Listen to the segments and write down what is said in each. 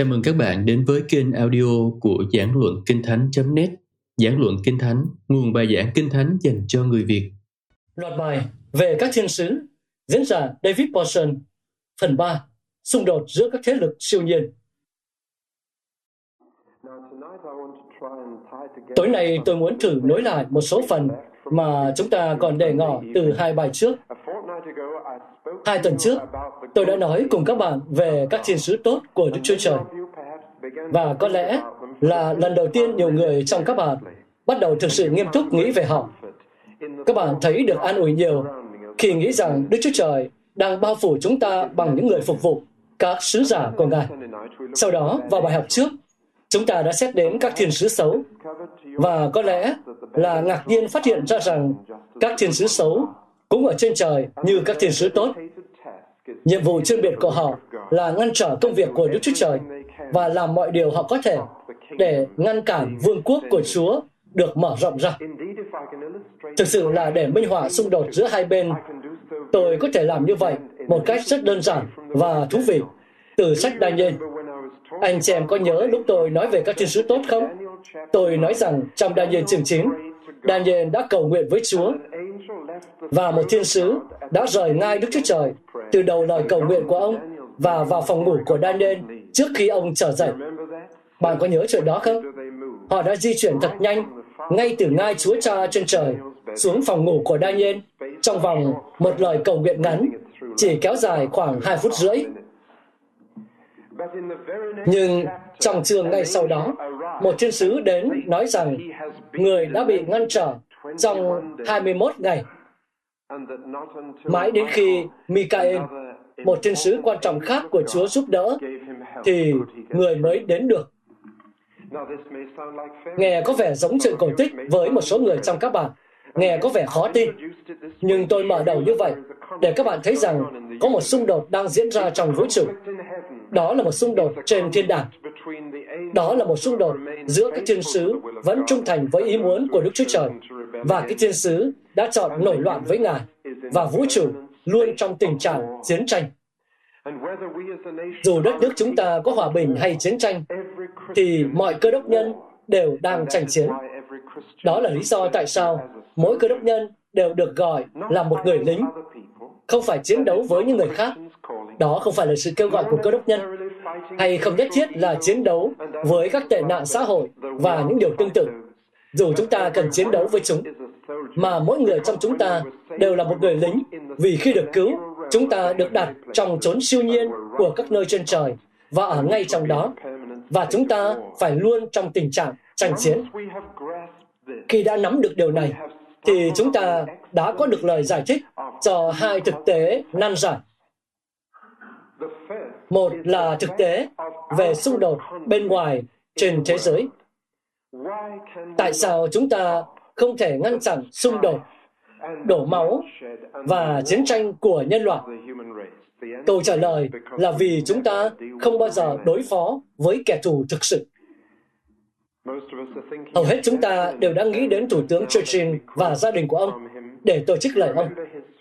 Chào mừng các bạn đến với kênh audio của Giảng Luận Kinh Thánh.net Giảng Luận Kinh Thánh, nguồn bài giảng Kinh Thánh dành cho người Việt. Loạt bài về các thiên sứ diễn giả David Paulson. Phần 3 Xung đột giữa các thế lực siêu nhiên. Tối nay tôi muốn thử nối lại một số phần mà chúng ta còn để ngỏ từ hai bài trước. Hai tuần trước, tôi đã nói cùng các bạn về các thiên sứ tốt của Đức Chúa Trời. Và có lẽ là lần đầu tiên nhiều người trong các bạn bắt đầu thực sự nghiêm túc nghĩ về họ. Các bạn thấy được an ủi nhiều khi nghĩ rằng Đức Chúa Trời đang bao phủ chúng ta bằng những người phục vụ, các sứ giả của Ngài. Sau đó, vào bài học trước, chúng ta đã xét đến các thiên sứ xấu và có lẽ là ngạc nhiên phát hiện ra rằng các thiên sứ xấu cũng ở trên trời như các thiên sứ tốt. Nhiệm vụ chuyên biệt của họ là ngăn trở công việc của Đức Chúa Trời và làm mọi điều họ có thể để ngăn cản vương quốc của Chúa được mở rộng ra. Thực sự là để minh họa xung đột giữa hai bên, tôi có thể làm như vậy một cách rất đơn giản và thú vị từ sách Daniel. Anh chị em có nhớ lúc tôi nói về các thiên sứ tốt không? Tôi nói rằng trong Daniel chương 9, Daniel đã cầu nguyện với Chúa và một thiên sứ đã rời ngai Đức Chúa Trời từ đầu lời cầu nguyện của ông và vào phòng ngủ của Daniel trước khi ông trở dậy. Bạn có nhớ chuyện đó không? Họ đã di chuyển thật nhanh ngay từ ngai Chúa Cha trên trời xuống phòng ngủ của Daniel trong vòng một lời cầu nguyện ngắn chỉ kéo dài khoảng 2 phút rưỡi. Nhưng trong chương ngay sau đó, một thiên sứ đến nói rằng người đã bị ngăn trở trong 21 ngày. Mãi đến khi Michael, một thiên sứ quan trọng khác của Chúa giúp đỡ, thì người mới đến được. Nghe có vẻ giống chuyện cổ tích với một số người trong các bạn. Nghe có vẻ khó tin. Nhưng tôi mở đầu như vậy để các bạn thấy rằng có một xung đột đang diễn ra trong vũ trụ. Đó là một xung đột trên thiên đàng. Đó là một xung đột giữa các thiên sứ vẫn trung thành với ý muốn của Đức Chúa Trời và cái thiên sứ đã chọn nổi loạn với Ngài và vũ trụ luôn trong tình trạng chiến tranh. Dù đất nước chúng ta có hòa bình hay chiến tranh, thì mọi cơ đốc nhân đều đang tranh chiến. Đó là lý do tại sao mỗi cơ đốc nhân đều được gọi là một người lính, không phải chiến đấu với những người khác. Đó không phải là sự kêu gọi của cơ đốc nhân, hay không nhất thiết là chiến đấu với các tệ nạn xã hội và những điều tương tự, dù chúng ta cần chiến đấu với chúng. Mà mỗi người trong chúng ta đều là một người lính, vì khi được cứu, chúng ta được đặt trong chốn siêu nhiên của các nơi trên trời và ở ngay trong đó. Và chúng ta phải luôn trong tình trạng tranh chiến. Khi đã nắm được điều này, thì chúng ta đã có được lời giải thích cho hai thực tế nan giải. Một là thực tế về xung đột bên ngoài trên thế giới. Tại sao chúng ta không thể ngăn chặn xung đột, đổ máu và chiến tranh của nhân loại? Câu trả lời là vì chúng ta không bao giờ đối phó với kẻ thù thực sự. Hầu hết chúng ta đều đã nghĩ đến Thủ tướng Churchill và gia đình của ông để tổ chức lời ông.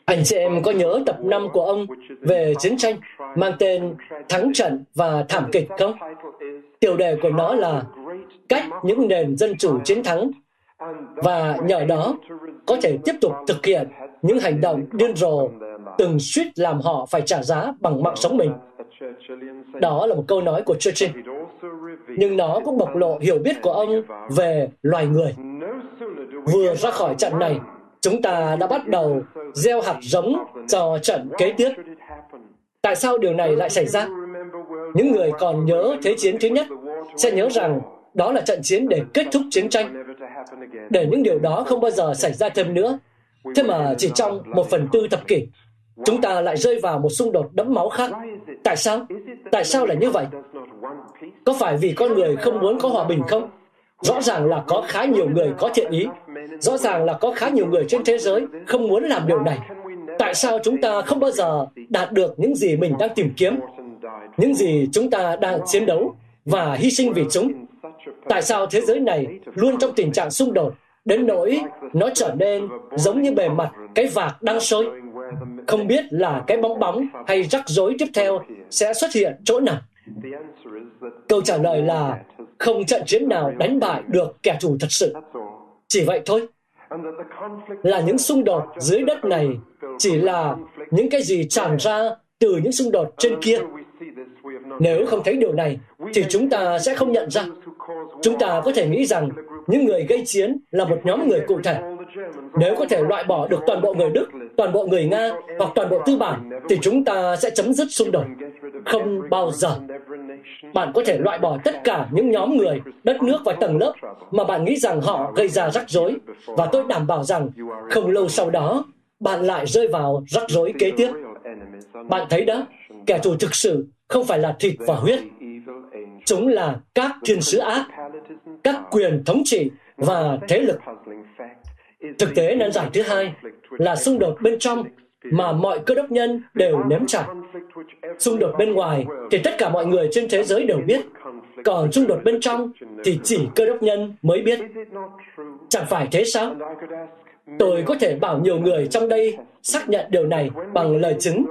Anh chị em có nhớ tập 5 của ông về chiến tranh mang tên Thắng trận và thảm kịch không? Tiểu đề của nó là cách những nền dân chủ chiến thắng và nhờ đó có thể tiếp tục thực hiện những hành động điên rồ từng suýt làm họ phải trả giá bằng mạng sống mình. Đó là một câu nói của Churchill. Nhưng nó cũng bộc lộ hiểu biết của ông về loài người. Vừa ra khỏi trận này, chúng ta đã bắt đầu gieo hạt giống cho trận kế tiếp. Tại sao điều này lại xảy ra? Những người còn nhớ Thế chiến thứ nhất sẽ nhớ rằng đó là trận chiến để kết thúc chiến tranh, để những điều đó không bao giờ xảy ra thêm nữa. Thế mà chỉ trong một phần tư thập kỷ, chúng ta lại rơi vào một xung đột đẫm máu khác. Tại sao? Tại sao lại như vậy? Có phải vì con người không muốn có hòa bình không? Rõ ràng là có khá nhiều người có thiện ý. Rõ ràng là có khá nhiều người trên thế giới không muốn làm điều này. Tại sao chúng ta không bao giờ đạt được những gì mình đang tìm kiếm? Những gì chúng ta đang chiến đấu và hy sinh vì chúng? Tại sao thế giới này luôn trong tình trạng xung đột đến nỗi nó trở nên giống như bề mặt cái vạc đang sôi không biết là cái bóng bóng hay rắc rối tiếp theo sẽ xuất hiện chỗ nào Câu trả lời là không trận chiến nào đánh bại được kẻ thù thật sự. Chỉ vậy thôi. Là những xung đột dưới đất này chỉ là những cái gì tràn ra từ những xung đột trên kia. Nếu không thấy điều này, thì chúng ta sẽ không nhận ra. Chúng ta có thể nghĩ rằng những người gây chiến là một nhóm người cụ thể. Nếu có thể loại bỏ được toàn bộ người Đức, toàn bộ người Nga hoặc toàn bộ tư bản, thì chúng ta sẽ chấm dứt xung đột. Không bao giờ. Bạn có thể loại bỏ tất cả những nhóm người, đất nước và tầng lớp mà bạn nghĩ rằng họ gây ra rắc rối. Và tôi đảm bảo rằng không lâu sau đó, bạn lại rơi vào rắc rối kế tiếp. Bạn thấy đó, kẻ thù thực sự không phải là thịt và huyết. Chúng là các thiên sứ ác, các quyền thống trị và thế lực. Thực tế nan giải thứ hai là xung đột bên trong mà mọi cơ đốc nhân đều nếm trải. Xung đột bên ngoài thì tất cả mọi người trên thế giới đều biết, còn xung đột bên trong thì chỉ cơ đốc nhân mới biết. Chẳng phải thế sao? Tôi có thể bảo nhiều người trong đây xác nhận điều này bằng lời chứng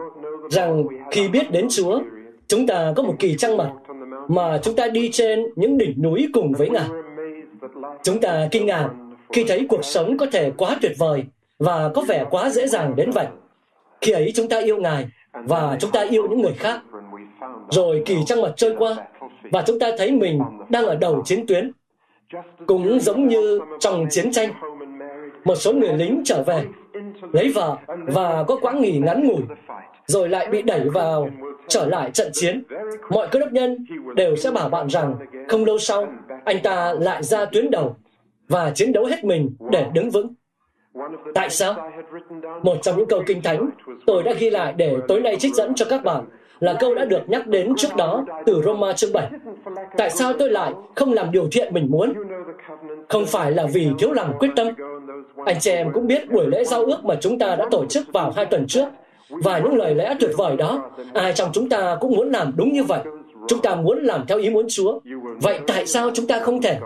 rằng khi biết đến Chúa, chúng ta có một kỳ trăng mật mà chúng ta đi trên những đỉnh núi cùng với Ngài. Chúng ta kinh ngạc khi thấy cuộc sống có thể quá tuyệt vời và có vẻ quá dễ dàng đến vậy. Khi ấy chúng ta yêu Ngài và chúng ta yêu những người khác. Rồi kỳ trăng mật trôi qua và chúng ta thấy mình đang ở đầu chiến tuyến. Cũng giống như trong chiến tranh, một số người lính trở về, lấy vợ và có quãng nghỉ ngắn ngủi, rồi lại bị đẩy vào trở lại trận chiến. Mọi cơ đốc nhân đều sẽ bảo bạn rằng không lâu sau, anh ta lại ra tuyến đầu và chiến đấu hết mình để đứng vững. Tại sao? Một trong những câu kinh thánh tôi đã ghi lại để tối nay trích dẫn cho các bạn là câu đã được nhắc đến trước đó từ Roma chương 7. Tại sao tôi lại không làm điều thiện mình muốn? Không phải là vì thiếu lòng quyết tâm. Anh chị em cũng biết buổi lễ giao ước mà chúng ta đã tổ chức vào hai tuần trước và những lời lẽ tuyệt vời đó, ai trong chúng ta cũng muốn làm đúng như vậy. Chúng ta muốn làm theo ý muốn Chúa. Vậy tại sao chúng ta không thể?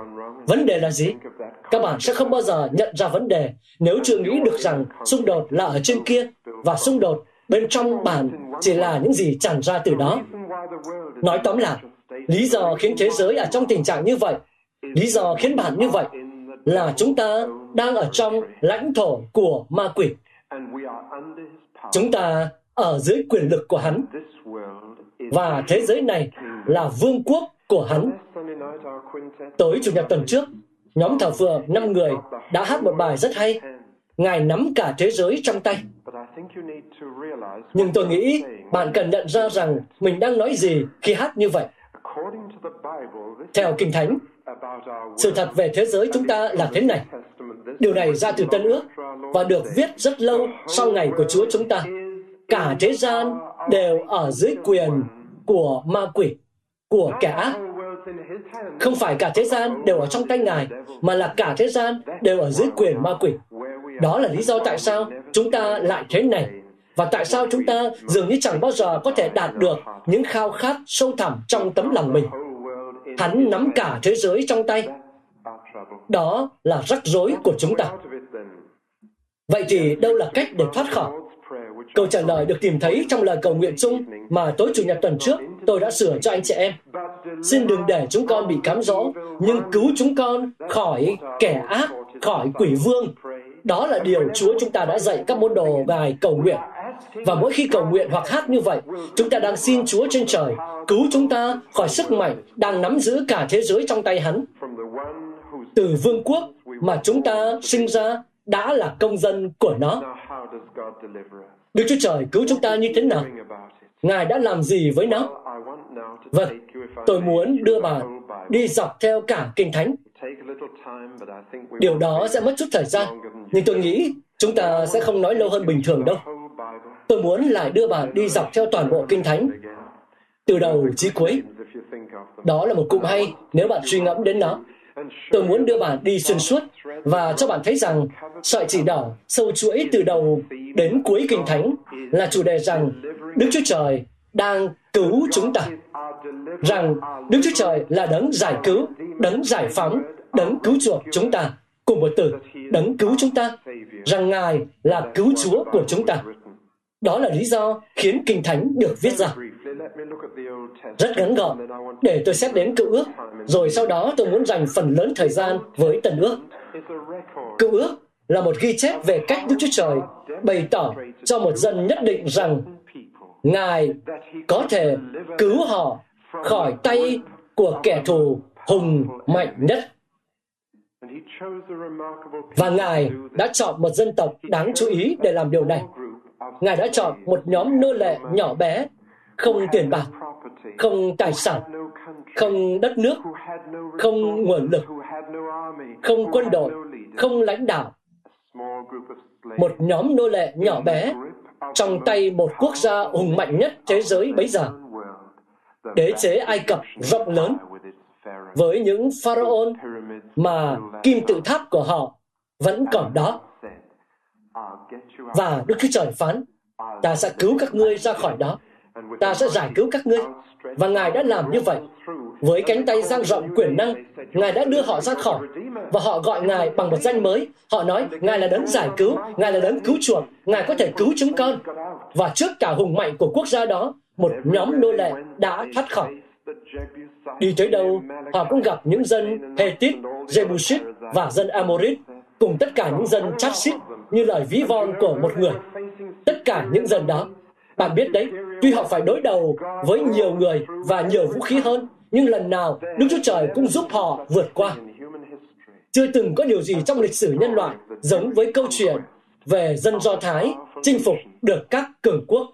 Vấn đề là gì? Các bạn sẽ không bao giờ nhận ra vấn đề nếu chưa nghĩ được rằng xung đột là ở trên kia và xung đột bên trong bạn chỉ là những gì tràn ra từ đó. Nói tóm lại, lý do khiến thế giới ở trong tình trạng như vậy, lý do khiến bạn như vậy là chúng ta đang ở trong lãnh thổ của ma quỷ. Chúng ta ở dưới quyền lực của hắn. Và thế giới này là vương quốc của hắn. Tối Chủ nhật tuần trước, nhóm thảo phượng năm người đã hát một bài rất hay. Ngài nắm cả thế giới trong tay. Nhưng tôi nghĩ bạn cần nhận ra rằng mình đang nói gì khi hát như vậy. Theo Kinh Thánh, sự thật về thế giới chúng ta là thế này. Điều này ra từ Tân Ước và được viết rất lâu sau ngày của Chúa chúng ta. Cả thế gian đều ở dưới quyền của ma quỷ, của kẻ ác. Không phải cả thế gian đều ở trong tay Ngài, mà là cả thế gian đều ở dưới quyền ma quỷ. Đó là lý do tại sao chúng ta lại thế này và tại sao chúng ta dường như chẳng bao giờ có thể đạt được những khao khát sâu thẳm trong tấm lòng mình. Hắn nắm cả thế giới trong tay. Đó là rắc rối của chúng ta. Vậy thì đâu là cách để thoát khỏi? Câu trả lời được tìm thấy trong lời cầu nguyện chung mà tối Chủ nhật tuần trước tôi đã sửa cho anh chị em. Xin đừng để chúng con bị cám dỗ, nhưng cứu chúng con khỏi kẻ ác, khỏi quỷ vương. Đó là điều Chúa chúng ta đã dạy các môn đồ bài cầu nguyện. Và mỗi khi cầu nguyện hoặc hát như vậy, chúng ta đang xin Chúa trên trời cứu chúng ta khỏi sức mạnh đang nắm giữ cả thế giới trong tay Hắn. Từ vương quốc mà chúng ta sinh ra đã là công dân của nó. Đức Chúa Trời cứu chúng ta như thế nào? Ngài đã làm gì với nó? Vâng, tôi muốn đưa bà đi dọc theo cả Kinh Thánh. Điều đó sẽ mất chút thời gian, nhưng tôi nghĩ chúng ta sẽ không nói lâu hơn bình thường đâu. Tôi muốn lại đưa bà đi dọc theo toàn bộ Kinh Thánh, từ đầu chí cuối. Đó là một cụm hay nếu bạn suy ngẫm đến nó. Tôi muốn đưa bạn đi xuyên suốt và cho bạn thấy rằng sợi chỉ đỏ sâu chuỗi từ đầu đến cuối Kinh Thánh là chủ đề rằng Đức Chúa Trời đang cứu chúng ta. Rằng Đức Chúa Trời là đấng giải cứu, đấng giải phóng, đấng cứu chuộc chúng ta. Cùng một từ, đấng cứu chúng ta. Rằng Ngài là cứu Chúa của chúng ta. Đó là lý do khiến Kinh Thánh được viết ra rất ngắn gọn để tôi xét đến cựu ước, rồi sau đó tôi muốn dành phần lớn thời gian với tần ước. Cựu ước là một ghi chép về cách Đức Chúa Trời bày tỏ cho một dân nhất định rằng Ngài có thể cứu họ khỏi tay của kẻ thù hùng mạnh nhất. Và Ngài đã chọn một dân tộc đáng chú ý để làm điều này. Ngài đã chọn một nhóm nô lệ nhỏ bé, không tiền bạc, không tài sản, không đất nước, không nguồn lực, không quân đội, không lãnh đạo. Một nhóm nô lệ nhỏ bé trong tay một quốc gia hùng mạnh nhất thế giới bấy giờ. Đế chế Ai Cập rộng lớn với những pharaoh mà kim tự tháp của họ vẫn còn đó. Và Đức Chúa Trời phán, ta sẽ cứu các ngươi ra khỏi đó. Ta sẽ giải cứu các ngươi. Và Ngài đã làm như vậy. Với cánh tay giang rộng quyền năng, Ngài đã đưa họ ra khỏi. Và họ gọi Ngài bằng một danh mới. Họ nói, Ngài là đấng giải cứu, Ngài là đấng cứu chuộc, Ngài có thể cứu chúng con. Và trước cả hùng mạnh của quốc gia đó, một nhóm nô lệ đã thoát khỏi. Đi tới đâu, họ cũng gặp những dân Hethit, Jebusit và dân Amorit, cùng tất cả những dân Chassit như lời ví von của một người. Tất cả những dân đó, bạn biết đấy, tuy họ phải đối đầu với nhiều người và nhiều vũ khí hơn, nhưng lần nào Đức Chúa Trời cũng giúp họ vượt qua. Chưa từng có điều gì trong lịch sử nhân loại giống với câu chuyện về dân Do Thái chinh phục được các cường quốc.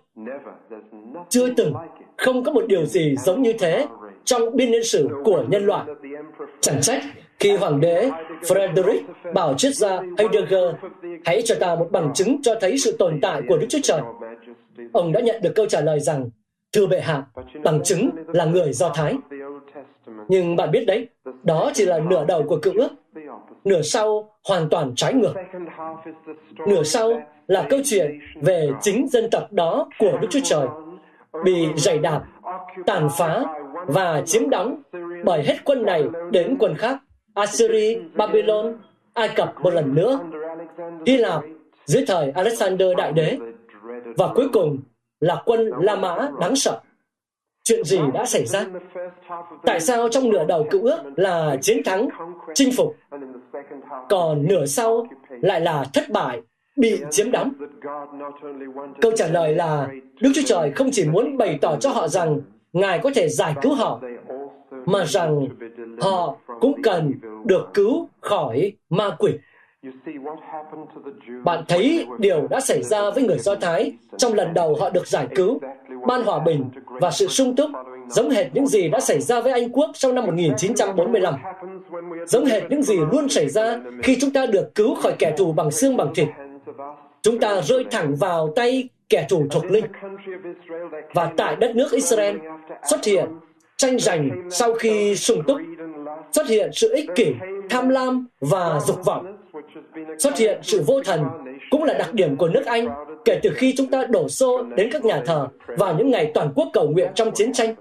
Chưa từng, không có một điều gì giống như thế trong biên niên sử của nhân loại. Chẳng trách khi hoàng đế Frederick bảo triết gia Heidegger hãy cho ta một bằng chứng cho thấy sự tồn tại của Đức Chúa Trời. Ông đã nhận được câu trả lời rằng, thưa bệ hạ, bằng chứng là người Do Thái. Nhưng bạn biết đấy, đó chỉ là nửa đầu của cựu ước. Nửa sau hoàn toàn trái ngược. Nửa sau là câu chuyện về chính dân tộc đó của Đức Chúa Trời bị dày đạp, tàn phá và chiếm đóng bởi hết quân này đến quân khác, Assyria, Babylon, Ai Cập một lần nữa, Hy Lạp dưới thời Alexander Đại Đế, và cuối cùng là quân La Mã đáng sợ. Chuyện gì đã xảy ra? Tại sao trong nửa đầu cựu ước là chiến thắng, chinh phục, còn nửa sau lại là thất bại, bị chiếm đóng? Câu trả lời là Đức Chúa Trời không chỉ muốn bày tỏ cho họ rằng Ngài có thể giải cứu họ, mà rằng họ cũng cần được cứu khỏi ma quỷ. Bạn thấy điều đã xảy ra với người Do Thái trong lần đầu họ được giải cứu, ban hòa bình và sự sung túc, giống hệt những gì đã xảy ra với Anh Quốc trong năm 1945. Giống hệt những gì luôn xảy ra khi chúng ta được cứu khỏi kẻ thù bằng xương bằng thịt. Chúng ta rơi thẳng vào tay kẻ thù thuộc linh. Và tại đất nước Israel xuất hiện tranh giành sau khi sung túc, xuất hiện sự ích kỷ, tham lam và dục vọng. Xuất hiện sự vô thần cũng là đặc điểm của nước Anh kể từ khi chúng ta đổ xô đến các nhà thờ vào những ngày toàn quốc cầu nguyện trong chiến tranh.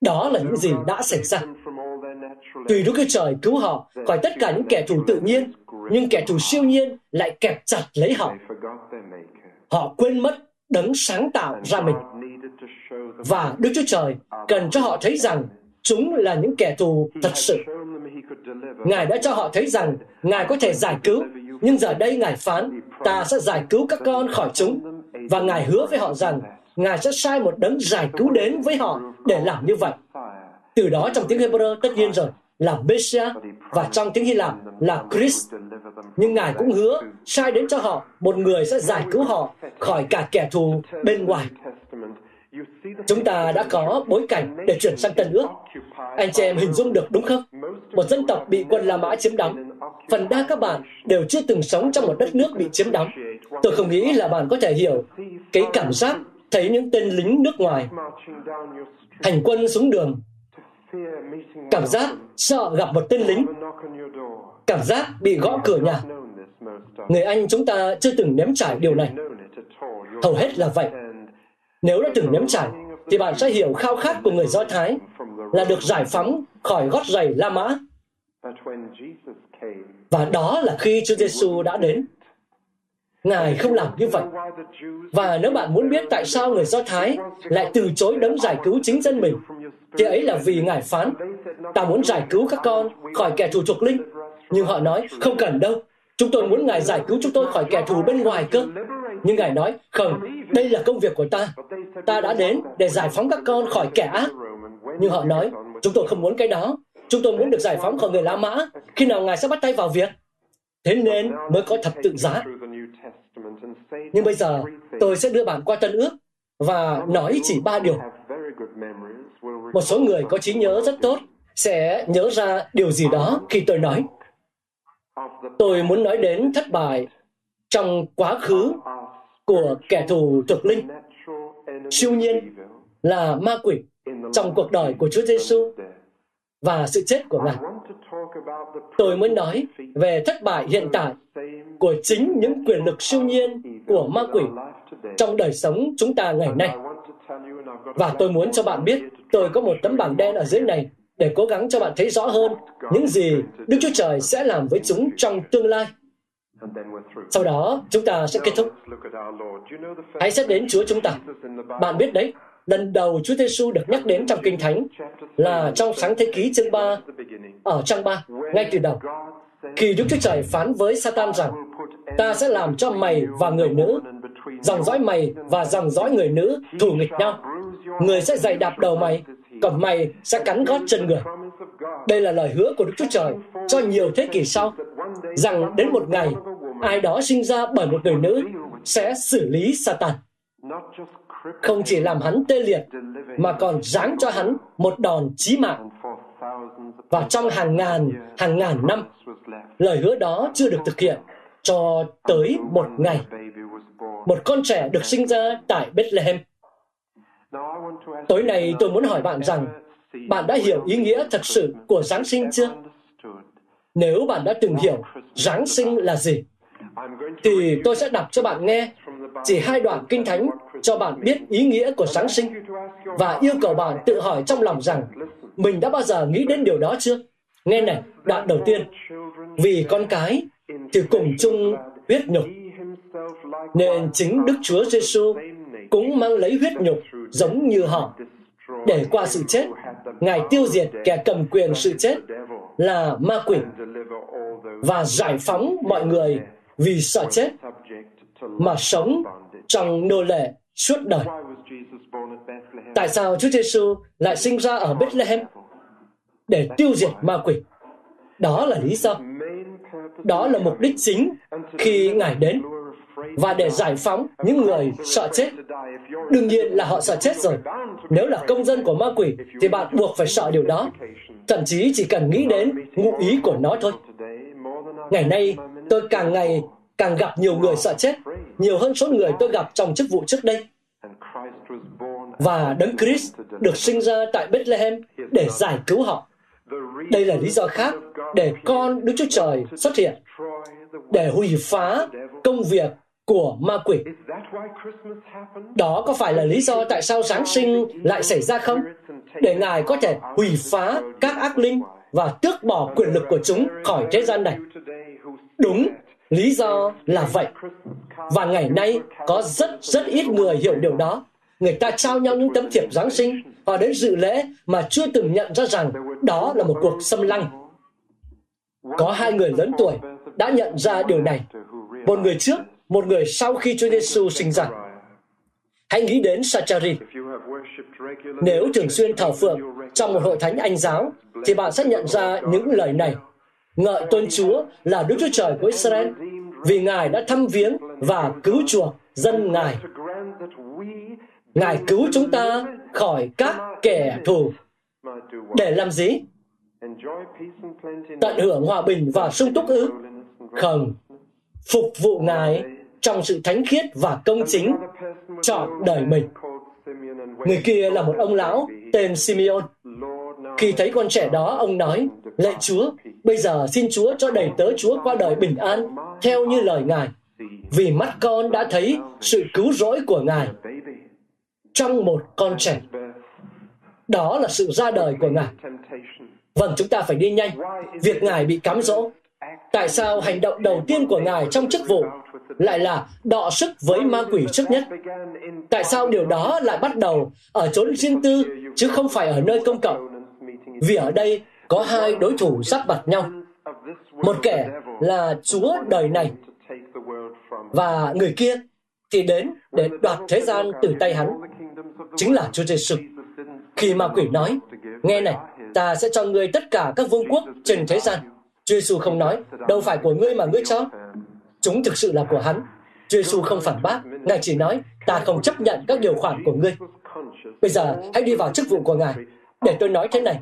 Đó là những gì đã xảy ra. Tuy Đức Chúa Trời cứu họ khỏi tất cả những kẻ thù tự nhiên, nhưng kẻ thù siêu nhiên lại kẹp chặt lấy họ. Họ quên mất đấng sáng tạo ra mình. Và Đức Chúa Trời cần cho họ thấy rằng chúng là những kẻ thù thật sự. Ngài đã cho họ thấy rằng Ngài có thể giải cứu, nhưng giờ đây Ngài phán, ta sẽ giải cứu các con khỏi chúng. Và Ngài hứa với họ rằng, Ngài sẽ sai một đấng giải cứu đến với họ để làm như vậy. Từ đó trong tiếng Hebrew tất nhiên rồi, là Messiah và trong tiếng Hy Lạp là Christ. Nhưng Ngài cũng hứa sai đến cho họ một người sẽ giải cứu họ khỏi cả kẻ thù bên ngoài. Chúng ta đã có bối cảnh để chuyển sang Tân Ước. Anh chị em hình dung được đúng không? Một dân tộc bị quân La Mã chiếm đóng. Phần đa các bạn đều chưa từng sống trong một đất nước bị chiếm đóng. Tôi không nghĩ là bạn có thể hiểu cái cảm giác thấy những tên lính nước ngoài hành quân xuống đường cảm giác sợ gặp một tên lính cảm giác bị gõ cửa nhà người anh chúng ta chưa từng nếm trải điều này hầu hết là vậy nếu đã từng nếm trải thì bạn sẽ hiểu khao khát của người do thái là được giải phóng khỏi gót giày la mã và đó là khi chúa giêsu đã đến Ngài không làm như vậy. Và nếu bạn muốn biết tại sao người Do Thái lại từ chối đấng giải cứu chính dân mình, thì ấy là vì Ngài phán, ta muốn giải cứu các con khỏi kẻ thù trục linh. Nhưng họ nói, không cần đâu, chúng tôi muốn Ngài giải cứu chúng tôi khỏi kẻ thù bên ngoài cơ. Nhưng Ngài nói, không, đây là công việc của ta. Ta đã đến để giải phóng các con khỏi kẻ ác. Nhưng họ nói, chúng tôi không muốn cái đó. Chúng tôi muốn được giải phóng khỏi người La Mã. Khi nào Ngài sẽ bắt tay vào việc? Thế nên mới có thập tự giá. Nhưng bây giờ, tôi sẽ đưa bạn qua Tân ước và nói chỉ ba điều. Một số người có trí nhớ rất tốt sẽ nhớ ra điều gì đó khi tôi nói. Tôi muốn nói đến thất bại trong quá khứ của kẻ thù thuộc linh. Siêu nhiên là ma quỷ trong cuộc đời của Chúa Giêsu và sự chết của Ngài. Tôi muốn nói về thất bại hiện tại của chính những quyền lực siêu nhiên của ma quỷ trong đời sống chúng ta ngày nay. Và tôi muốn cho bạn biết, tôi có một tấm bảng đen ở dưới này để cố gắng cho bạn thấy rõ hơn những gì Đức Chúa Trời sẽ làm với chúng trong tương lai. Sau đó, chúng ta sẽ kết thúc. Hãy xét đến Chúa chúng ta. Bạn biết đấy, lần đầu Chúa Giêsu được nhắc đến trong Kinh Thánh là trong sáng thế ký chương 3, ở trang 3, ngay từ đầu. Khi Đức Chúa Trời phán với Satan rằng, ta sẽ làm cho mày và người nữ, dòng dõi mày và dòng dõi người nữ thù nghịch nhau. Người sẽ dày đạp đầu mày, còn mày sẽ cắn gót chân người. Đây là lời hứa của Đức Chúa Trời cho nhiều thế kỷ sau, rằng đến một ngày, ai đó sinh ra bởi một người nữ sẽ xử lý Satan. Không chỉ làm hắn tê liệt, mà còn giáng cho hắn một đòn chí mạng. Và trong hàng ngàn, hàng ngàn năm, lời hứa đó chưa được thực hiện cho tới một ngày. Một con trẻ được sinh ra tại Bethlehem. Tối nay tôi muốn hỏi bạn rằng, bạn đã hiểu ý nghĩa thật sự của Giáng sinh chưa? Nếu bạn đã từng hiểu Giáng sinh là gì, thì tôi sẽ đọc cho bạn nghe chỉ hai đoạn kinh thánh cho bạn biết ý nghĩa của Giáng sinh và yêu cầu bạn tự hỏi trong lòng rằng mình đã bao giờ nghĩ đến điều đó chưa? Nghe này, đoạn đầu tiên. Vì con cái thì cùng chung huyết nhục. Nên chính Đức Chúa Giêsu cũng mang lấy huyết nhục giống như họ để qua sự chết, Ngài tiêu diệt kẻ cầm quyền sự chết là ma quỷ và giải phóng mọi người vì sợ chết mà sống trong nô lệ suốt đời. Tại sao Chúa Giêsu lại sinh ra ở Bethlehem? Để tiêu diệt ma quỷ. Đó là lý do. Đó là mục đích chính khi Ngài đến và để giải phóng những người sợ chết. Đương nhiên là họ sợ chết rồi. Nếu là công dân của ma quỷ thì bạn buộc phải sợ điều đó. Thậm chí chỉ cần nghĩ đến ngụ ý của nó thôi. Ngày nay, tôi càng ngày càng gặp nhiều người sợ chết, nhiều hơn số người tôi gặp trong chức vụ trước đây. Và Đấng Christ được sinh ra tại Bethlehem để giải cứu họ. Đây là lý do khác để con Đức Chúa Trời xuất hiện, để hủy phá công việc của ma quỷ. Đó có phải là lý do tại sao Giáng sinh lại xảy ra không? Để Ngài có thể hủy phá các ác linh và tước bỏ quyền lực của chúng khỏi thế gian này. Đúng, lý do là vậy. Và ngày nay có rất rất ít người hiểu điều đó. Người ta trao nhau những tấm thiệp Giáng sinh và đến dự lễ mà chưa từng nhận ra rằng đó là một cuộc xâm lăng. Có hai người lớn tuổi đã nhận ra điều này. Một người trước một người sau khi Chúa Giêsu sinh ra. Hãy nghĩ đến Sachari. Nếu thường xuyên thờ phượng trong một hội thánh Anh giáo, thì bạn sẽ nhận ra những lời này. Ngợi tôn Chúa là Đức Chúa Trời của Israel, vì Ngài đã thăm viếng và cứu chuộc dân Ngài. Ngài cứu chúng ta khỏi các kẻ thù. Để làm gì? Tận hưởng hòa bình và sung túc ư? Không. Phục vụ Ngài trong sự thánh khiết và công chính chọn đời mình. Người kia là một ông lão tên Simeon. Khi thấy con trẻ đó, ông nói, Lạy Chúa, bây giờ xin Chúa cho đầy tớ Chúa qua đời bình an, theo như lời Ngài. Vì mắt con đã thấy sự cứu rỗi của Ngài trong một con trẻ. Đó là sự ra đời của Ngài. Vâng, chúng ta phải đi nhanh. Việc Ngài bị cám dỗ. Tại sao hành động đầu tiên của Ngài trong chức vụ lại là đọ sức với ma quỷ trước nhất. Tại sao điều đó lại bắt đầu ở chốn riêng tư chứ không phải ở nơi công cộng? Vì ở đây có hai đối thủ sắp mặt nhau. Một kẻ là Chúa đời này và người kia thì đến để đoạt thế gian từ tay hắn. Chính là Chúa Giêsu. Khi ma quỷ nói, nghe này, ta sẽ cho ngươi tất cả các vương quốc trên thế gian. Chúa Giêsu không nói, đâu phải của ngươi mà ngươi cho. Chúng thực sự là của hắn. Chúa Giêsu không phản bác, Ngài chỉ nói, ta không chấp nhận các điều khoản của ngươi. Bây giờ, hãy đi vào chức vụ của Ngài. Để tôi nói thế này,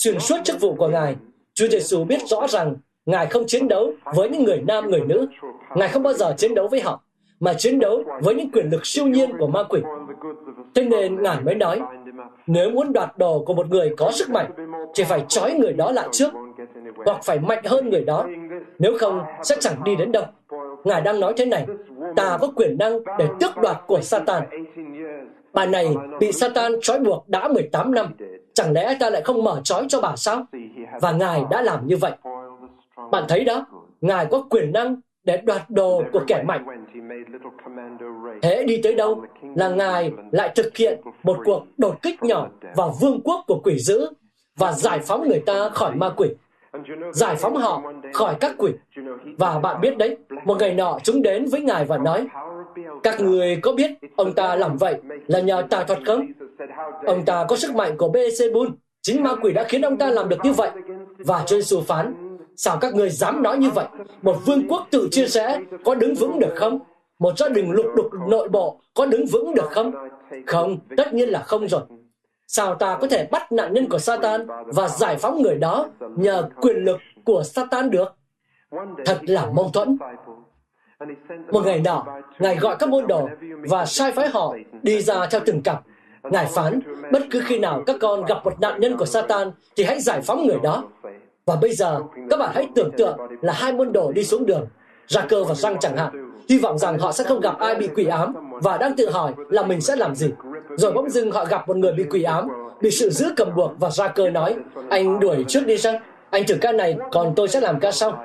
xuyên suốt chức vụ của Ngài, Chúa Giêsu biết rõ rằng Ngài không chiến đấu với những người nam, người nữ. Ngài không bao giờ chiến đấu với họ, mà chiến đấu với những quyền lực siêu nhiên của ma quỷ. Thế nên Ngài mới nói, nếu muốn đoạt đồ của một người có sức mạnh, thì phải trói người đó lại trước, hoặc phải mạnh hơn người đó. Nếu không, sẽ chẳng đi đến đâu. Ngài đang nói thế này, ta có quyền năng để tước đoạt của Satan. Bà này bị Satan trói buộc đã 18 năm. Chẳng lẽ ta lại không mở trói cho bà sao? Và Ngài đã làm như vậy. Bạn thấy đó, Ngài có quyền năng để đoạt đồ của kẻ mạnh. Thế đi tới đâu là Ngài lại thực hiện một cuộc đột kích nhỏ vào vương quốc của quỷ dữ và giải phóng người ta khỏi ma quỷ giải phóng họ khỏi các quỷ. Và bạn biết đấy, một ngày nọ chúng đến với Ngài và nói, các người có biết ông ta làm vậy là nhờ tà thuật không? Ông ta có sức mạnh của Beelzebul. Chính ma quỷ đã khiến ông ta làm được như vậy. Và trên xù phán, sao các người dám nói như vậy? Một vương quốc tự chia sẻ có đứng vững được không? Một gia đình lục đục nội bộ có đứng vững được không? Không, tất nhiên là không rồi. Sao ta có thể bắt nạn nhân của Satan và giải phóng người đó nhờ quyền lực của Satan được? Thật là mâu thuẫn. Một ngày nọ, Ngài gọi các môn đồ và sai phái họ đi ra theo từng cặp. Ngài phán, bất cứ khi nào các con gặp một nạn nhân của Satan thì hãy giải phóng người đó. Và bây giờ, các bạn hãy tưởng tượng là hai môn đồ đi xuống đường, ra cơ và răng chẳng hạn, hy vọng rằng họ sẽ không gặp ai bị quỷ ám và đang tự hỏi là mình sẽ làm gì. Rồi bỗng dưng họ gặp một người bị quỷ ám, bị sự giữ cầm buộc và ra cơ nói, anh đuổi trước đi rằng Anh thử ca này, còn tôi sẽ làm ca sau.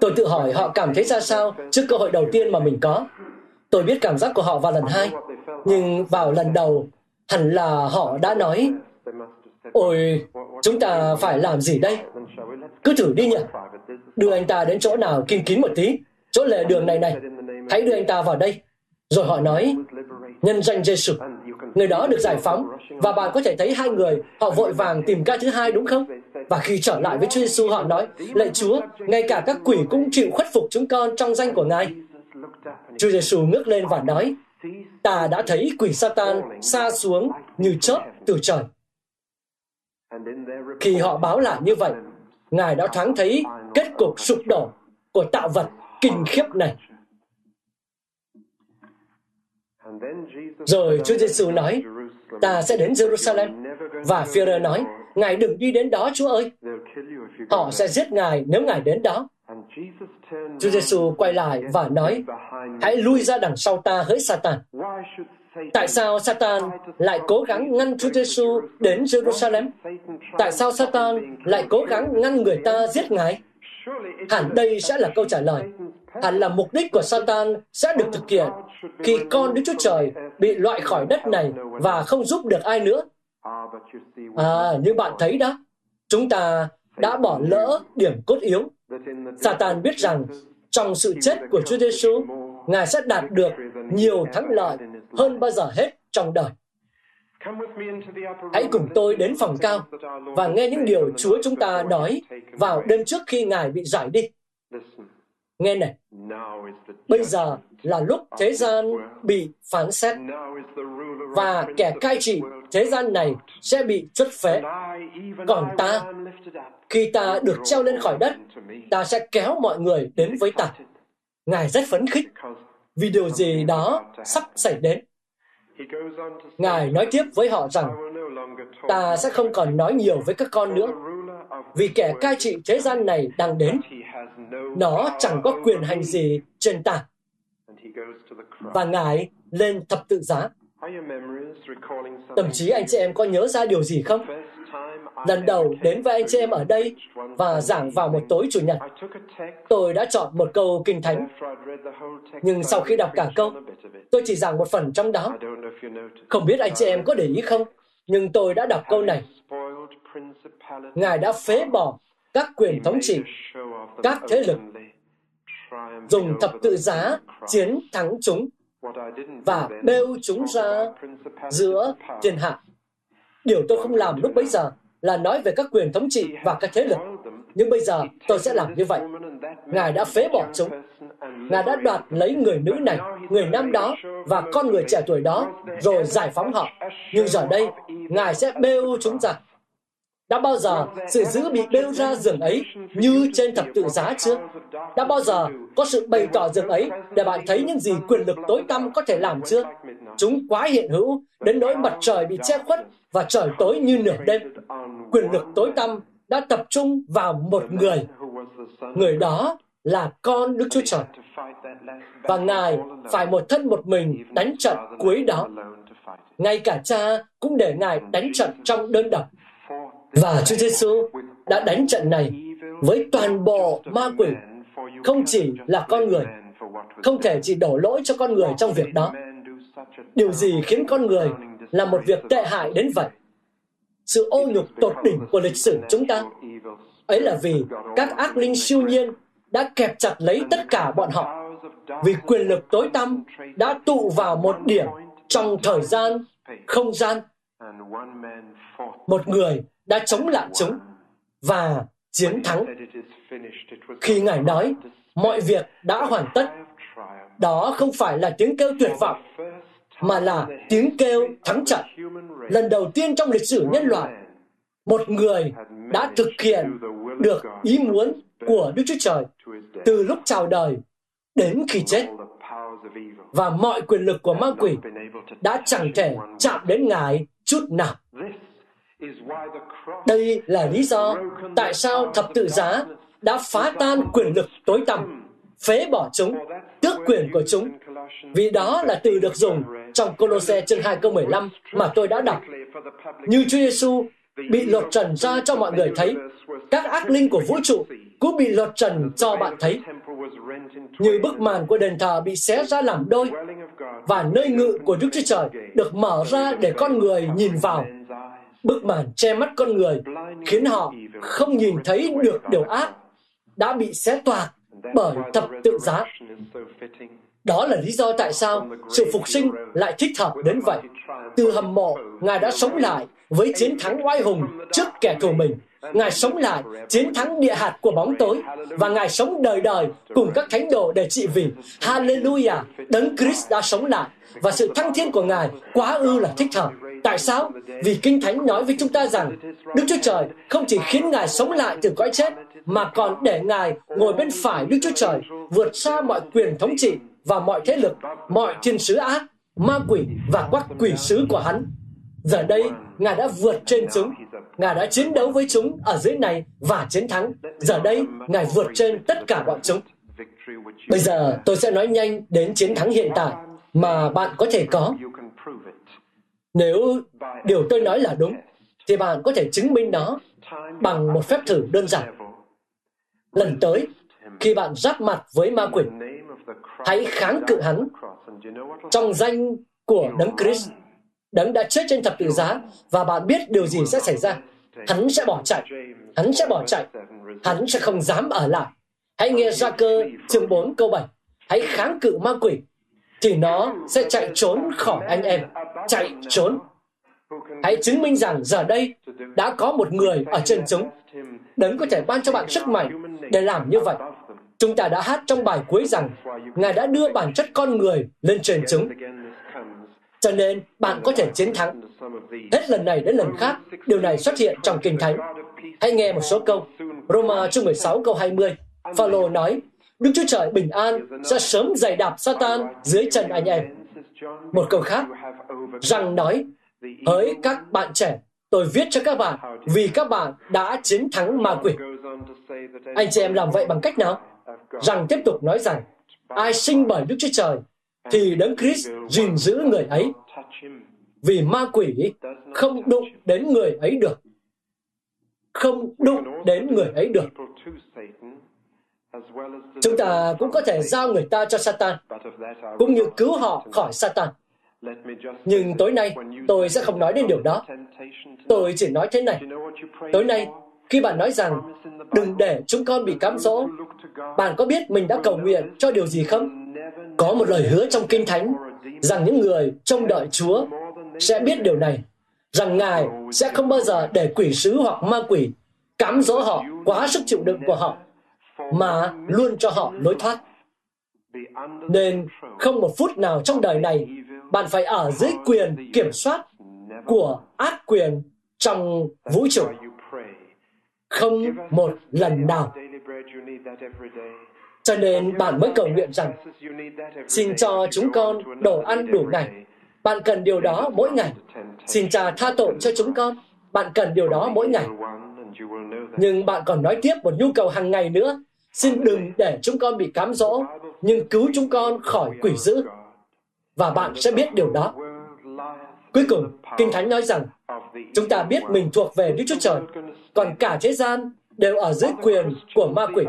Tôi tự hỏi họ cảm thấy ra sao trước cơ hội đầu tiên mà mình có. Tôi biết cảm giác của họ vào lần hai, nhưng vào lần đầu, hẳn là họ đã nói, Ôi, chúng ta phải làm gì đây? Cứ thử đi nhỉ. Đưa anh ta đến chỗ nào kín kín một tí, chỗ lề đường này này. Hãy đưa anh ta vào đây. Rồi họ nói, nhân danh Giêsu, người đó được giải phóng và bạn có thể thấy hai người họ vội vàng tìm ca thứ hai đúng không? Và khi trở lại với Chúa Giêsu họ nói, lạy Chúa, ngay cả các quỷ cũng chịu khuất phục chúng con trong danh của Ngài. Chúa Giêsu ngước lên và nói, ta đã thấy quỷ Satan xa xuống như chớp từ trời. Khi họ báo lại như vậy, Ngài đã thoáng thấy kết cục sụp đổ của tạo vật kinh khiếp này. Rồi Chúa Giêsu nói, ta sẽ đến Jerusalem. Và Führer nói, Ngài đừng đi đến đó Chúa ơi. Họ sẽ giết Ngài nếu Ngài đến đó. Chúa Giêsu quay lại và nói, hãy lui ra đằng sau ta hỡi Satan. Tại sao Satan lại cố gắng ngăn Chúa Giêsu đến Jerusalem? Tại sao Satan lại cố gắng ngăn người ta giết Ngài? Hẳn đây sẽ là câu trả lời. Hẳn là mục đích của Satan sẽ được thực hiện khi con Đức Chúa Trời bị loại khỏi đất này và không giúp được ai nữa. À, như bạn thấy đó, chúng ta đã bỏ lỡ điểm cốt yếu. Satan biết rằng trong sự chết của Chúa Giêsu, Ngài sẽ đạt được nhiều thắng lợi hơn bao giờ hết trong đời. Hãy cùng tôi đến phòng cao và nghe những điều Chúa chúng ta nói vào đêm trước khi Ngài bị giải đi. Nghe này, bây giờ là lúc thế gian bị phán xét. Và kẻ cai trị thế gian này sẽ bị chuất phế. Còn ta, khi ta được treo lên khỏi đất, ta sẽ kéo mọi người đến với ta. Ngài rất phấn khích vì điều gì đó sắp xảy đến. Ngài nói tiếp với họ rằng, ta sẽ không còn nói nhiều với các con nữa, vì kẻ cai trị thế gian này đang đến. Nó chẳng có quyền hành gì trên ta. Và Ngài lên thập tự giá. Thậm chí anh chị em có nhớ ra điều gì không? lần đầu đến với anh chị em ở đây và giảng vào một tối Chủ nhật. Tôi đã chọn một câu kinh thánh, nhưng sau khi đọc cả câu, tôi chỉ giảng một phần trong đó. Không biết anh chị em có để ý không, nhưng tôi đã đọc câu này. Ngài đã phế bỏ các quyền thống trị, các thế lực, dùng thập tự giá chiến thắng chúng và bêu chúng ra giữa thiên hạ. Điều tôi không làm lúc bấy giờ là nói về các quyền thống trị và các thế lực. Nhưng bây giờ tôi sẽ làm như vậy. Ngài đã phế bỏ chúng. Ngài đã đoạt lấy người nữ này, người nam đó và con người trẻ tuổi đó, rồi giải phóng họ. Nhưng giờ đây, Ngài sẽ bêu chúng ra. Đã bao giờ sự giữ bị bêu ra giường ấy như trên thập tự giá chưa? Đã bao giờ có sự bày tỏ giường ấy để bạn thấy những gì quyền lực tối tăm có thể làm chưa? Chúng quá hiện hữu, đến nỗi mặt trời bị che khuất và trời tối như nửa đêm. Quyền lực tối tăm đã tập trung vào một người. Người đó là con Đức Chúa Trời. Và Ngài phải một thân một mình đánh trận cuối đó. Ngay cả cha cũng để Ngài đánh trận trong đơn độc. Và Chúa Giêsu đã đánh trận này với toàn bộ ma quỷ, không chỉ là con người, không thể chỉ đổ lỗi cho con người trong việc đó. Điều gì khiến con người là một việc tệ hại đến vậy? Sự ô nhục tột đỉnh của lịch sử chúng ta. Ấy là vì các ác linh siêu nhiên đã kẹp chặt lấy tất cả bọn họ vì quyền lực tối tăm đã tụ vào một điểm trong thời gian, không gian. Một người đã chống lại chúng và chiến thắng. Khi Ngài nói, mọi việc đã hoàn tất, đó không phải là tiếng kêu tuyệt vọng, mà là tiếng kêu thắng trận. Lần đầu tiên trong lịch sử nhân loại, một người đã thực hiện được ý muốn của Đức Chúa Trời từ lúc chào đời đến khi chết. Và mọi quyền lực của ma quỷ đã chẳng thể chạm đến Ngài chút nào. Đây là lý do tại sao thập tự giá đã phá tan quyền lực tối tăm, phế bỏ chúng, tước quyền của chúng. Vì đó là từ được dùng trong Colosse chương 2 câu 15 mà tôi đã đọc. Như Chúa Giêsu bị lột trần ra cho mọi người thấy, các ác linh của vũ trụ cũng bị lột trần cho bạn thấy. Như bức màn của đền thờ bị xé ra làm đôi, và nơi ngự của Đức Chúa Trời được mở ra để con người nhìn vào bức màn che mắt con người khiến họ không nhìn thấy được điều ác đã bị xé toạc bởi thập tự giá. Đó là lý do tại sao sự phục sinh lại thích hợp đến vậy. Từ hầm mộ, Ngài đã sống lại với chiến thắng oai hùng trước kẻ thù mình. Ngài sống lại, chiến thắng địa hạt của bóng tối, và Ngài sống đời đời cùng các thánh đồ để trị vì. Hallelujah! Đấng Christ đã sống lại, và sự thăng thiên của Ngài quá ư là thích hợp. Tại sao? Vì Kinh Thánh nói với chúng ta rằng Đức Chúa Trời không chỉ khiến Ngài sống lại từ cõi chết, mà còn để Ngài ngồi bên phải Đức Chúa Trời, vượt xa mọi quyền thống trị và mọi thế lực, mọi thiên sứ ác, ma quỷ và các quỷ sứ của Hắn. Giờ đây, Ngài đã vượt trên chúng. Ngài đã chiến đấu với chúng ở dưới này và chiến thắng. Giờ đây, Ngài vượt trên tất cả bọn chúng. Bây giờ, tôi sẽ nói nhanh đến chiến thắng hiện tại mà bạn có thể có nếu điều tôi nói là đúng, thì bạn có thể chứng minh nó bằng một phép thử đơn giản. Lần tới, khi bạn giáp mặt với ma quỷ, hãy kháng cự hắn trong danh của Đấng Christ. Đấng đã chết trên thập tự giá và bạn biết điều gì sẽ xảy ra. Hắn sẽ bỏ chạy. Hắn sẽ bỏ chạy. Hắn sẽ không dám ở lại. Hãy nghe ra cơ chương 4 câu 7. Hãy kháng cự ma quỷ thì nó sẽ chạy trốn khỏi anh em. Chạy trốn. Hãy chứng minh rằng giờ đây đã có một người ở trên chúng. Đấng có thể ban cho bạn sức mạnh để làm như vậy. Chúng ta đã hát trong bài cuối rằng, ngài đã đưa bản chất con người lên trên chúng. Cho nên bạn có thể chiến thắng. Hết lần này đến lần khác, điều này xuất hiện trong kinh thánh. Hãy nghe một số câu. Roma chương 16 câu 20 Phaolô nói Đức Chúa Trời bình an sẽ sớm giày đạp Satan dưới chân anh em. Một câu khác, rằng nói, hỡi các bạn trẻ, tôi viết cho các bạn vì các bạn đã chiến thắng ma quỷ. Anh chị em làm vậy bằng cách nào? Rằng tiếp tục nói rằng, ai sinh bởi Đức Chúa Trời thì Đấng Christ gìn giữ người ấy vì ma quỷ không đụng đến người ấy được. không đụng đến người ấy được. Chúng ta cũng có thể giao người ta cho Satan, cũng như cứu họ khỏi Satan. Nhưng tối nay, tôi sẽ không nói đến điều đó. Tôi chỉ nói thế này. Tối nay, khi bạn nói rằng, đừng để chúng con bị cám dỗ, bạn có biết mình đã cầu nguyện cho điều gì không? Có một lời hứa trong Kinh Thánh rằng những người trông đợi Chúa sẽ biết điều này, rằng Ngài sẽ không bao giờ để quỷ sứ hoặc ma quỷ cám dỗ họ quá sức chịu đựng của họ, mà luôn cho họ lối thoát. Nên không một phút nào trong đời này bạn phải ở dưới quyền kiểm soát của ác quyền trong vũ trụ. Không một lần nào. Cho nên bạn mới cầu nguyện rằng, xin cho chúng con đồ ăn đủ ngày. Bạn cần điều đó mỗi ngày. Xin cha tha tội cho chúng con. Bạn cần điều đó mỗi ngày. Nhưng bạn còn nói tiếp một nhu cầu hàng ngày nữa. Xin đừng để chúng con bị cám dỗ, nhưng cứu chúng con khỏi quỷ dữ và bạn sẽ biết điều đó. Cuối cùng, Kinh Thánh nói rằng, chúng ta biết mình thuộc về Đức Chúa Trời, còn cả thế gian đều ở dưới quyền của ma quỷ.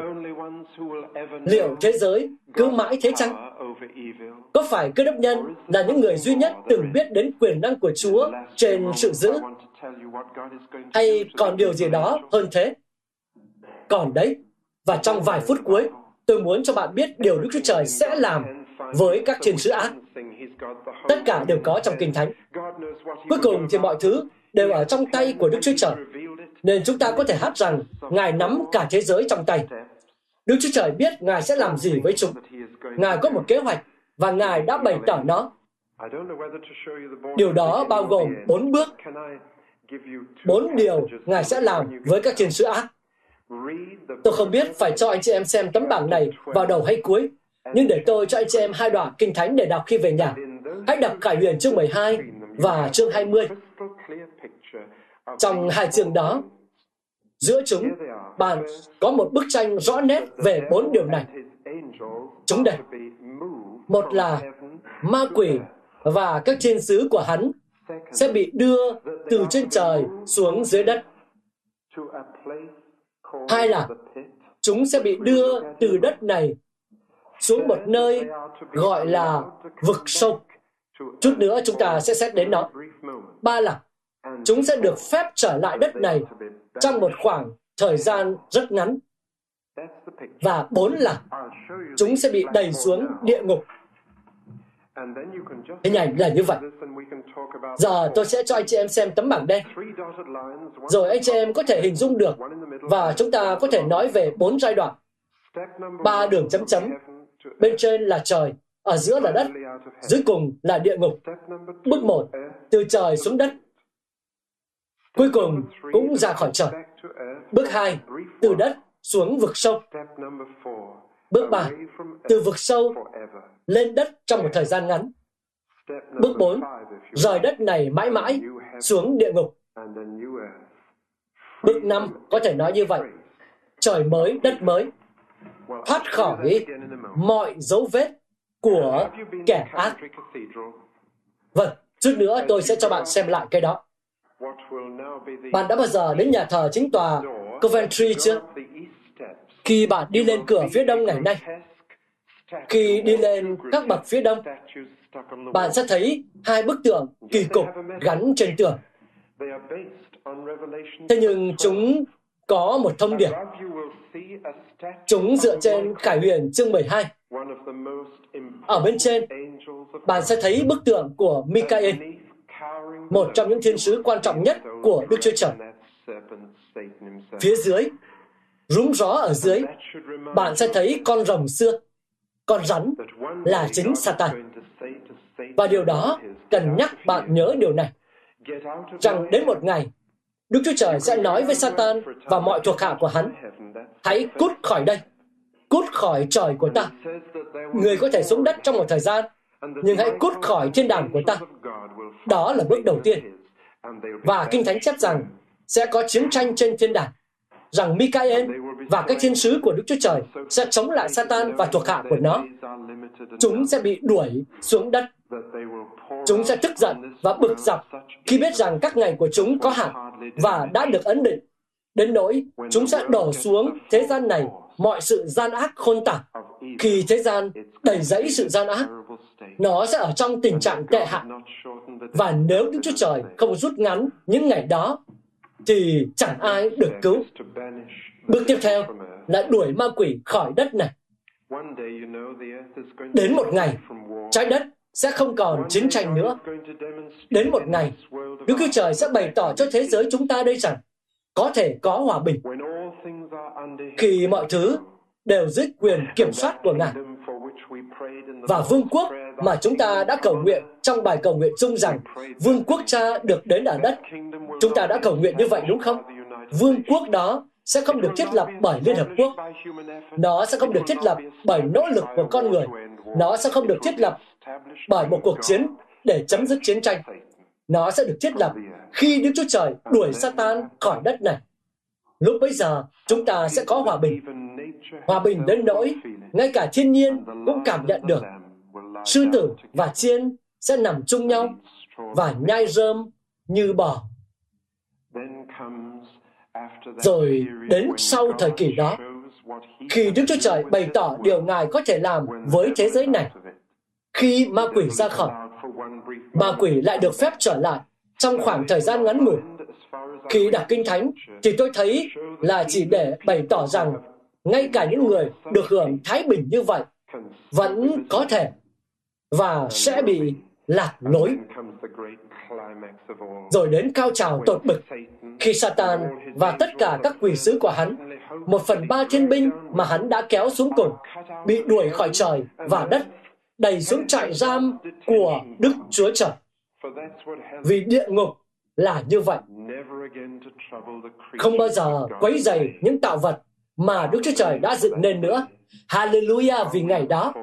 Liệu thế giới cứ mãi thế chăng? Có phải cơ đốc nhân là những người duy nhất từng biết đến quyền năng của Chúa trên sự giữ? Hay còn điều gì đó hơn thế? Còn đấy, và trong vài phút cuối, tôi muốn cho bạn biết điều Đức Chúa Trời sẽ làm với các thiên sứ ác. Tất cả đều có trong Kinh Thánh. Cuối cùng thì mọi thứ đều ở trong tay của Đức Chúa Trời. Nên chúng ta có thể hát rằng Ngài nắm cả thế giới trong tay. Đức Chúa Trời biết Ngài sẽ làm gì với chúng. Ngài có một kế hoạch và Ngài đã bày tỏ nó. Điều đó bao gồm bốn bước, bốn điều Ngài sẽ làm với các thiên sứ ác. Tôi không biết phải cho anh chị em xem tấm bảng này vào đầu hay cuối, nhưng để tôi cho anh chị em hai đoạn kinh thánh để đọc khi về nhà. Hãy đọc Khải huyền chương 12 và chương 20. Trong hai chương đó, giữa chúng, bạn có một bức tranh rõ nét về bốn điều này. Chúng đây. Một là ma quỷ và các thiên sứ của hắn sẽ bị đưa từ trên trời xuống dưới đất. Hai là chúng sẽ bị đưa từ đất này xuống một nơi gọi là vực sâu. Chút nữa chúng ta sẽ xét đến nó. Ba là chúng sẽ được phép trở lại đất này trong một khoảng thời gian rất ngắn. Và bốn là chúng sẽ bị đẩy xuống địa ngục. Hình ảnh là như vậy. Giờ tôi sẽ cho anh chị em xem tấm bảng đen. Rồi anh chị em có thể hình dung được và chúng ta có thể nói về bốn giai đoạn. Ba đường chấm chấm. Bên trên là trời, ở giữa là đất, dưới cùng là địa ngục. Bước một, từ trời xuống đất. Cuối cùng cũng ra khỏi trời. Bước hai, từ đất xuống vực sâu. Bước ba, từ vực sâu lên đất trong một thời gian ngắn. Bước bốn, rời đất này mãi mãi xuống địa ngục. Bước năm có thể nói như vậy. Trời mới, đất mới. Thoát khỏi mọi dấu vết của kẻ ác. Vâng, chút nữa tôi sẽ cho bạn xem lại cái đó. Bạn đã bao giờ đến nhà thờ chính tòa Coventry chưa? Khi bạn đi lên cửa phía đông ngày nay, khi đi lên các bậc phía đông, bạn sẽ thấy hai bức tượng kỳ cục gắn trên tường. Thế nhưng chúng có một thông điệp. Chúng dựa trên Khải huyền chương 12. Ở bên trên, bạn sẽ thấy bức tượng của Michael, một trong những thiên sứ quan trọng nhất của Đức Chúa Trời. Phía dưới, rúng gió ở dưới, bạn sẽ thấy con rồng xưa, con rắn là chính Satan. Và điều đó cần nhắc bạn nhớ điều này, rằng đến một ngày, Đức Chúa Trời sẽ nói với Satan và mọi thuộc hạ của hắn, hãy cút khỏi đây, cút khỏi trời của ta. Người có thể xuống đất trong một thời gian, nhưng hãy cút khỏi thiên đàng của ta. Đó là bước đầu tiên. Và Kinh Thánh chép rằng sẽ có chiến tranh trên thiên đàng rằng Michael và các thiên sứ của Đức Chúa Trời sẽ chống lại Satan và thuộc hạ của nó. Chúng sẽ bị đuổi xuống đất. Chúng sẽ tức giận và bực dọc khi biết rằng các ngày của chúng có hạn và đã được ấn định. đến nỗi chúng sẽ đổ xuống thế gian này mọi sự gian ác khôn tả. Khi thế gian đầy dẫy sự gian ác, nó sẽ ở trong tình trạng tệ hại. Và nếu Đức Chúa Trời không rút ngắn những ngày đó, thì chẳng ai được cứu. Bước tiếp theo là đuổi ma quỷ khỏi đất này. Đến một ngày, trái đất sẽ không còn chiến tranh nữa. Đến một ngày, Đức Chúa Trời sẽ bày tỏ cho thế giới chúng ta đây rằng có thể có hòa bình. Khi mọi thứ đều dưới quyền kiểm soát của Ngài. Và vương quốc mà chúng ta đã cầu nguyện trong bài cầu nguyện chung rằng vương quốc cha được đến ở đất. Chúng ta đã cầu nguyện như vậy đúng không? Vương quốc đó sẽ không được thiết lập bởi Liên Hợp Quốc. Nó sẽ không được thiết lập bởi nỗ lực của con người. Nó sẽ không được thiết lập bởi một cuộc chiến để chấm dứt chiến tranh. Nó sẽ được thiết lập khi Đức Chúa Trời đuổi Satan khỏi đất này. Lúc bấy giờ, chúng ta sẽ có hòa bình. Hòa bình đến nỗi, ngay cả thiên nhiên cũng cảm nhận được. Sư tử và chiên sẽ nằm chung nhau và nhai rơm như bò. Rồi đến sau thời kỳ đó, khi Đức Chúa Trời bày tỏ điều Ngài có thể làm với thế giới này, khi ma quỷ ra khỏi, ma quỷ lại được phép trở lại trong khoảng thời gian ngắn ngủi. Khi đọc Kinh Thánh, thì tôi thấy là chỉ để bày tỏ rằng ngay cả những người được hưởng thái bình như vậy vẫn có thể và sẽ bị lạc lối. Rồi đến cao trào tột bực khi Satan và tất cả các quỷ sứ của hắn, một phần ba thiên binh mà hắn đã kéo xuống cùng, bị đuổi khỏi trời và đất, đầy xuống trại giam của Đức Chúa Trời. Vì địa ngục là như vậy. Không bao giờ quấy dày những tạo vật mà Đức Chúa Trời đã dựng nên nữa. Hallelujah vì ngày đó.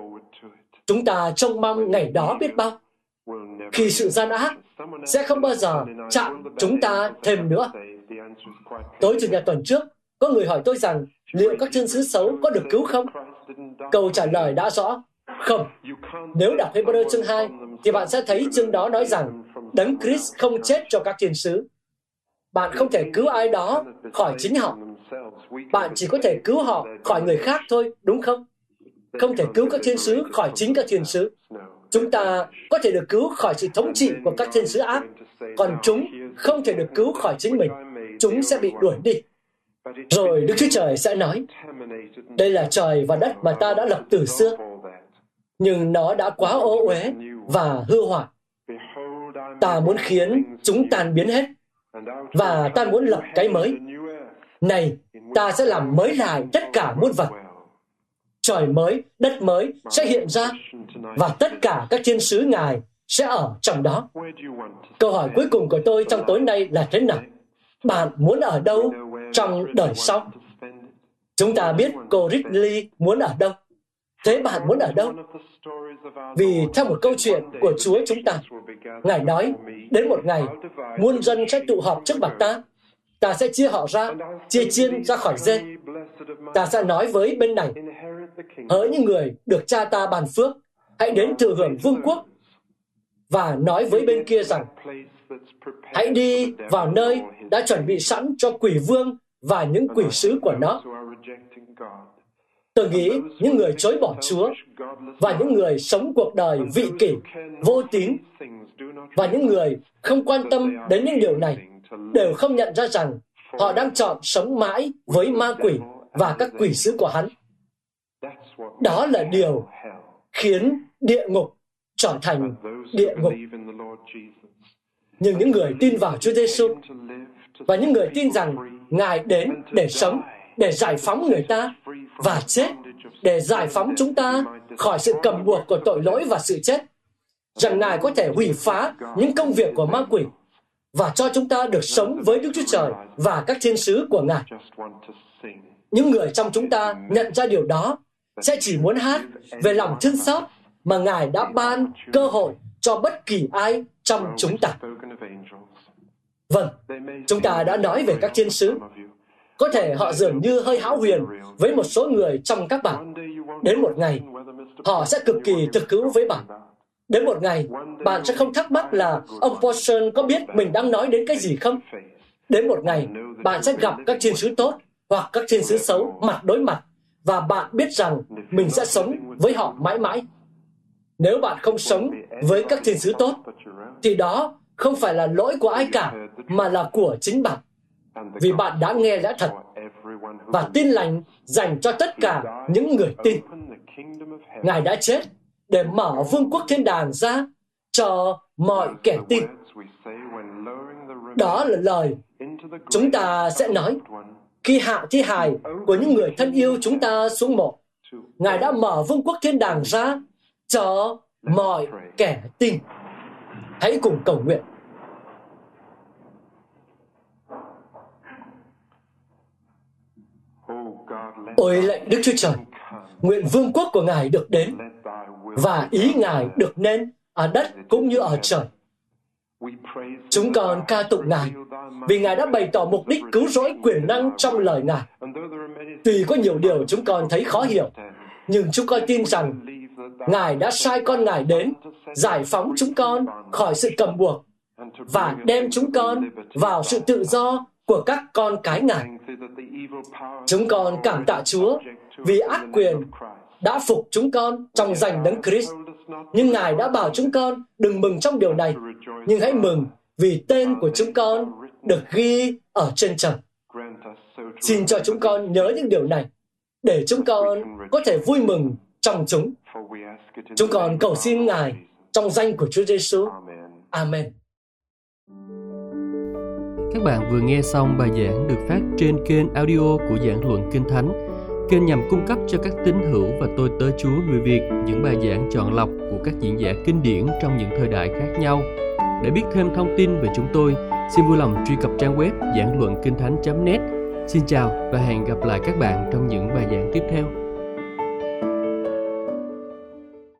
Chúng ta trông mong ngày đó biết bao. Khi sự gian ác sẽ không bao giờ chạm chúng ta thêm nữa. Tối Chủ nhật tuần trước, có người hỏi tôi rằng liệu các thiên sứ xấu có được cứu không? Câu trả lời đã rõ, không. Nếu đọc Hebrew chương 2, thì bạn sẽ thấy chương đó nói rằng Đấng Christ không chết cho các thiên sứ. Bạn không thể cứu ai đó khỏi chính họ. Bạn chỉ có thể cứu họ khỏi người khác thôi, đúng không? Không thể cứu các thiên sứ khỏi chính các thiên sứ. Chúng ta có thể được cứu khỏi sự thống trị của các thiên sứ ác, còn chúng không thể được cứu khỏi chính mình. Chúng sẽ bị đuổi đi. Rồi Đức Chúa Trời sẽ nói, đây là trời và đất mà ta đã lập từ xưa, nhưng nó đã quá ô uế và hư hoại. Ta muốn khiến chúng tan biến hết, và ta muốn lập cái mới. Này, ta sẽ làm mới lại tất cả muôn vật. Trời mới, đất mới sẽ hiện ra, và tất cả các thiên sứ Ngài sẽ ở trong đó. Câu hỏi cuối cùng của tôi trong tối nay là thế nào? Bạn muốn ở đâu trong đời sau? Chúng ta biết cô Ridley muốn ở đâu. Thế bạn muốn ở đâu? Vì theo một câu chuyện của Chúa chúng ta, Ngài nói, đến một ngày, muôn dân sẽ tụ họp trước mặt ta. Ta sẽ chia họ ra, chia chiên ra khỏi dê. Ta sẽ nói với bên này, hỡi những người được cha ta bàn phước, hãy đến thừa hưởng vương quốc. Và nói với bên kia rằng, hãy đi vào nơi đã chuẩn bị sẵn cho quỷ vương và những quỷ sứ của nó. Tôi nghĩ những người chối bỏ Chúa và những người sống cuộc đời vị kỷ, vô tín và những người không quan tâm đến những điều này đều không nhận ra rằng họ đang chọn sống mãi với ma quỷ và các quỷ sứ của hắn. Đó là điều khiến địa ngục trở thành địa ngục. Nhưng những người tin vào Chúa Giêsu và những người tin rằng Ngài đến để sống, để giải phóng người ta và chết, để giải phóng chúng ta khỏi sự cầm buộc của tội lỗi và sự chết. Rằng Ngài có thể hủy phá những công việc của ma quỷ và cho chúng ta được sống với Đức Chúa Trời và các thiên sứ của Ngài. Những người trong chúng ta nhận ra điều đó sẽ chỉ muốn hát về lòng thương xót mà Ngài đã ban cơ hội cho bất kỳ ai trong chúng ta. Vâng, chúng ta đã nói về các thiên sứ. Có thể họ dường như hơi hão huyền với một số người trong các bạn. Đến một ngày, họ sẽ cực kỳ thực hữu với bạn. Đến một ngày, bạn sẽ không thắc mắc là ông Paulson có biết mình đang nói đến cái gì không? Đến một ngày, bạn sẽ gặp các thiên sứ tốt hoặc các thiên sứ xấu mặt đối mặt và bạn biết rằng mình sẽ sống với họ mãi mãi. Nếu bạn không sống với các thiên sứ tốt, thì đó không phải là lỗi của ai cả, mà là của chính bạn. Vì bạn đã nghe lẽ thật và tin lành dành cho tất cả những người tin. Ngài đã chết để mở vương quốc thiên đàng ra cho mọi kẻ tin. Đó là lời chúng ta sẽ nói khi hạ thi hài của những người thân yêu chúng ta xuống mộ. Ngài đã mở vương quốc thiên đàng ra cho mọi kẻ tin. Hãy cùng cầu nguyện. Ôi lệnh Đức Chúa Trời, nguyện vương quốc của Ngài được đến và ý Ngài được nên ở đất cũng như ở trời. Chúng con ca tụng Ngài vì Ngài đã bày tỏ mục đích cứu rỗi quyền năng trong lời Ngài. Tuy có nhiều điều chúng con thấy khó hiểu, nhưng chúng con tin rằng Ngài đã sai con Ngài đến giải phóng chúng con khỏi sự cầm buộc và đem chúng con vào sự tự do của các con cái Ngài. Chúng con cảm tạ Chúa vì ác quyền đã phục chúng con trong danh đấng Christ. Nhưng Ngài đã bảo chúng con đừng mừng trong điều này, nhưng hãy mừng vì tên của chúng con được ghi ở trên trời. Xin cho chúng con nhớ những điều này, để chúng con có thể vui mừng trong chúng. Chúng con cầu xin Ngài trong danh của Chúa Giêsu. Amen. Các bạn vừa nghe xong bài giảng được phát trên kênh audio của giảng luận Kinh Thánh. Kênh nhằm cung cấp cho các tín hữu và tôi tớ Chúa người Việt những bài giảng chọn lọc của các diễn giả kinh điển trong những thời đại khác nhau. Để biết thêm thông tin về chúng tôi, xin vui lòng truy cập trang web giảng luận kinh thánh.net. Xin chào và hẹn gặp lại các bạn trong những bài giảng tiếp theo.